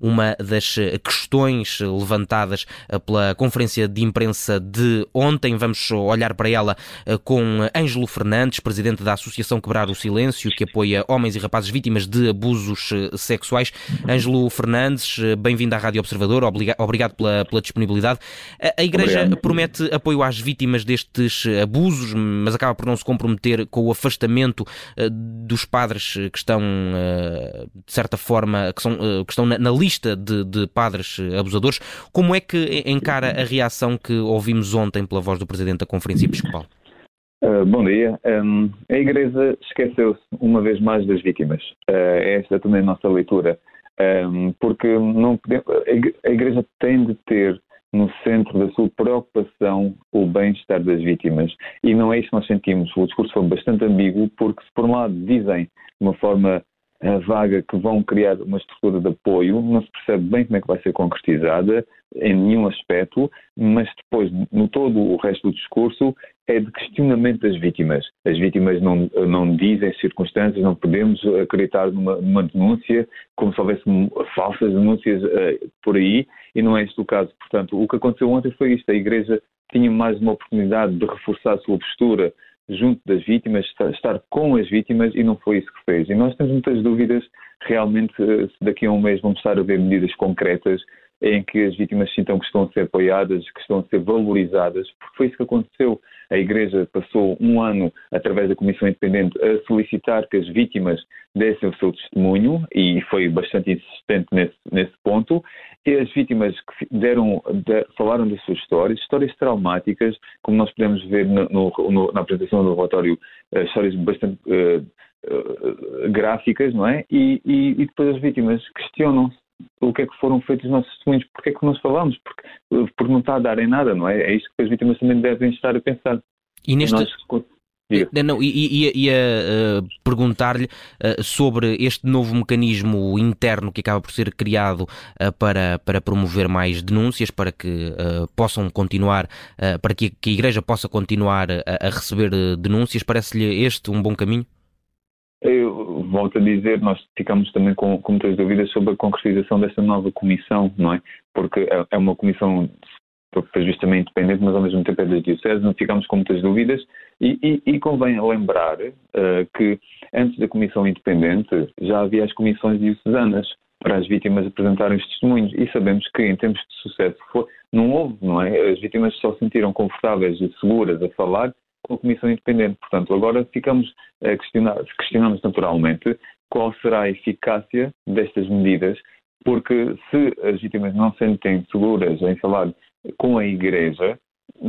uma das questões levantadas pela conferência de imprensa de ontem. Vamos olhar para ela com Ângelo Fernandes, presidente da Associação Quebrar o Silêncio, que apoia homens e rapazes vítimas de abusos sexuais. Ângelo Fernandes, bem-vindo à Rádio Observador, obrigado pela, pela disponibilidade. A Igreja Obrigado. promete apoio às vítimas destes abusos, mas acaba por não se comprometer com o afastamento dos padres que estão, de certa forma, que, são, que estão na, na lista de, de, padres abusadores. Como é que encara a reação que ouvimos ontem pela voz do Presidente da Conferência Episcopal? bom dia. Um, a Igreja esqueceu-se uma vez mais das vítimas. esta é também a nossa leitura. Um, porque não podemos, a Igreja tem de ter no centro da sua preocupação o bem-estar das vítimas. E não é isso que nós sentimos. O discurso foi bastante ambíguo, porque se por um lado dizem de uma forma eh, vaga que vão criar uma estrutura de apoio, não se percebe bem como é que vai ser concretizada em nenhum aspecto, mas depois, no todo o resto do discurso, é de questionamento das vítimas. As vítimas não, não dizem circunstâncias, não podemos acreditar numa, numa denúncia como se houvesse falsas denúncias uh, por aí, e não é este o caso. Portanto, o que aconteceu ontem foi isto: a Igreja tinha mais uma oportunidade de reforçar a sua postura junto das vítimas, estar com as vítimas e não foi isso que fez. E nós temos muitas dúvidas realmente eh, se daqui a um mês vamos estar a ver medidas concretas em que as vítimas sintam que estão a ser apoiadas, que estão a ser valorizadas, porque foi isso que aconteceu. A Igreja passou um ano, através da Comissão Independente, a solicitar que as vítimas dessem o seu testemunho e foi bastante insistente nesse, nesse ponto. E as vítimas que deram, de, falaram das suas histórias, histórias traumáticas, como nós podemos ver no, no, na apresentação do relatório, uh, histórias bastante uh, uh, gráficas, não é? E, e, e depois as vítimas questionam-se o que é que foram feitos os nossos testemunhos, porque é que nós falamos, porque, porque não está a dar em nada, não é? É isto que as vítimas também devem estar a pensar. E neste... Nós... Não, ia, ia uh, perguntar-lhe uh, sobre este novo mecanismo interno que acaba por ser criado uh, para, para promover mais denúncias, para que possam continuar, para que, que, a Igreja possa continuar a, a receber denúncias. Parece-lhe este um bom caminho? Eu volto a dizer, nós ficamos também com, com, muitas dúvidas sobre a concretização desta nova comissão, não é? Porque é, é uma comissão, foi justamente independente, mas ao mesmo tempo é da Diocese, não ficamos com muitas dúvidas e, e, e convém lembrar uh, que antes da comissão independente já havia as comissões diocesanas para as vítimas apresentarem os testemunhos e sabemos que em tempos de sucesso foi, não houve, não é? As vítimas só se sentiram confortáveis e seguras a falar com a Comissão Independente. Portanto, agora ficamos a questionar, questionamos naturalmente qual será a eficácia destas medidas, porque se as vítimas não se sentem seguras em falar com a Igreja,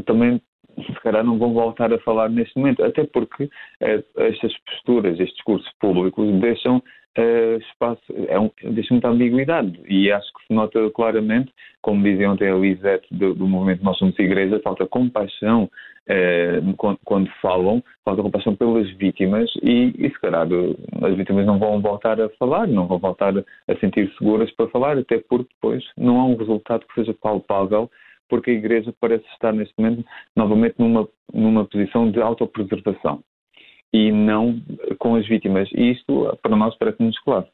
também se calhar não vão voltar a falar neste momento, até porque eh, estas posturas, estes discursos públicos deixam uh, espaço, é um, deixa muita ambiguidade e acho que se nota claramente, como dizia ontem a Lisette do, do movimento Nós Somos Igreja, falta compaixão uh, quando, quando, falam, falta compaixão pelas vítimas e, e se calhar as vítimas não vão voltar a falar, não vão voltar a sentir seguras para falar, até porque depois não há um resultado que seja palpável porque a Igreja parece estar neste momento novamente numa, numa posição de autopreservação e não com as vítimas. E isto, para nós, parece-nos claro.